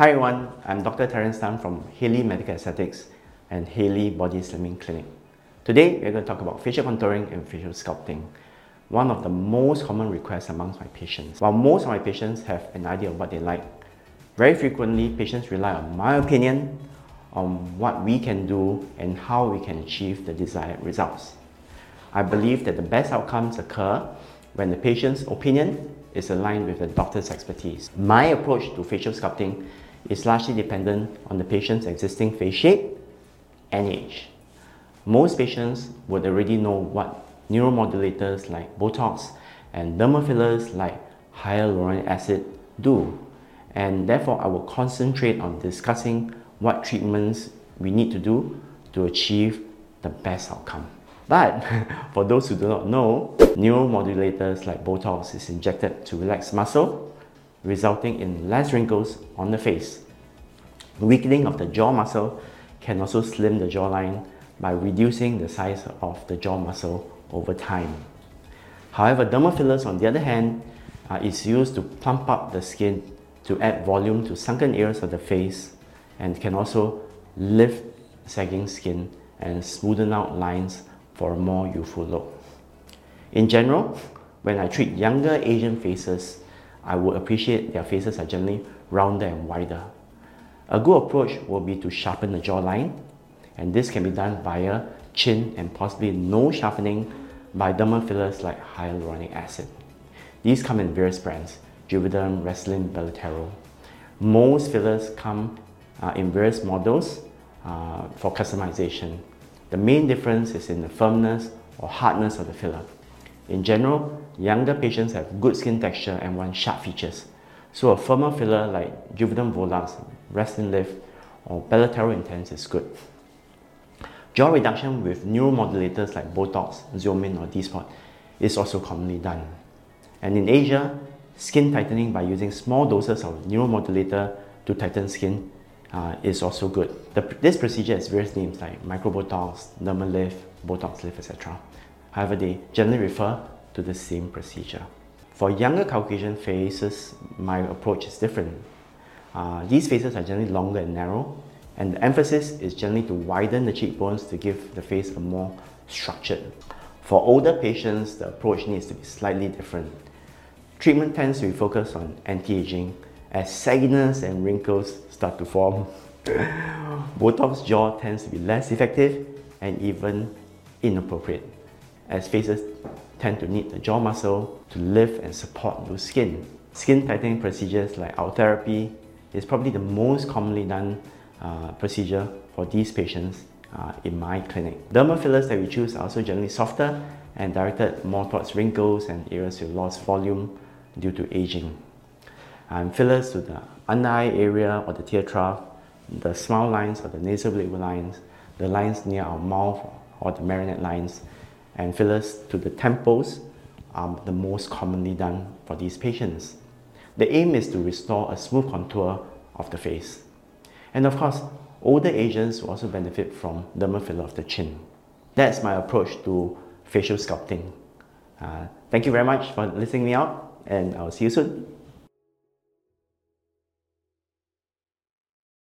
Hi everyone, I'm Dr. Terence Tan from Halley Medical Aesthetics and Halley Body Slimming Clinic. Today, we're going to talk about facial contouring and facial sculpting, one of the most common requests amongst my patients. While most of my patients have an idea of what they like, very frequently patients rely on my opinion on what we can do and how we can achieve the desired results. I believe that the best outcomes occur when the patient's opinion is aligned with the doctor's expertise. My approach to facial sculpting is largely dependent on the patient's existing face shape and age. Most patients would already know what neuromodulators like Botox and dermal fillers like hyaluronic acid do and therefore I will concentrate on discussing what treatments we need to do to achieve the best outcome. But for those who do not know, neuromodulators like Botox is injected to relax muscle, resulting in less wrinkles on the face. Weakening of the jaw muscle can also slim the jawline by reducing the size of the jaw muscle over time. However, dermal fillers on the other hand uh, is used to plump up the skin to add volume to sunken areas of the face and can also lift sagging skin and smoothen out lines for a more youthful look. In general, when I treat younger Asian faces, I would appreciate their faces are generally rounder and wider. A good approach will be to sharpen the jawline, and this can be done via chin and possibly no sharpening by dermal fillers like hyaluronic acid. These come in various brands, Juvederm, Restylane, Belotero. Most fillers come uh, in various models uh, for customization. The main difference is in the firmness or hardness of the filler. In general, younger patients have good skin texture and want sharp features. So a firmer filler like Juvederm Volux, Restylane Lift, or Belotero Intense is good. Jaw reduction with neuromodulators like Botox, Xeomin, or Dysport is also commonly done. And in Asia, skin tightening by using small doses of neuromodulator to tighten skin uh, is also good. The, this procedure has various names like microbotox, dermal lift, botox lift, etc. However, they generally refer to the same procedure. For younger Caucasian faces, my approach is different. Uh, these faces are generally longer and narrow, and the emphasis is generally to widen the cheekbones to give the face a more structured. For older patients, the approach needs to be slightly different. Treatment tends to be focused on anti-aging as sagginess and wrinkles start to form. Botox jaw tends to be less effective and even inappropriate as faces tend to need the jaw muscle to lift and support loose skin. Skin tightening procedures like Ultherapy is probably the most commonly done uh, procedure for these patients uh, in my clinic. Dermal fillers that we choose are also generally softer and directed more towards wrinkles and areas with lost volume due to aging. Um, fillers to the under eye area or the tear trough, the smile lines or the nasal lines, the lines near our mouth or the marionette lines, and fillers to the temples are the most commonly done for these patients. The aim is to restore a smooth contour of the face. And of course, older Asians will also benefit from dermal filler of the chin. That's my approach to facial sculpting. Uh, thank you very much for listening me out, and I'll see you soon.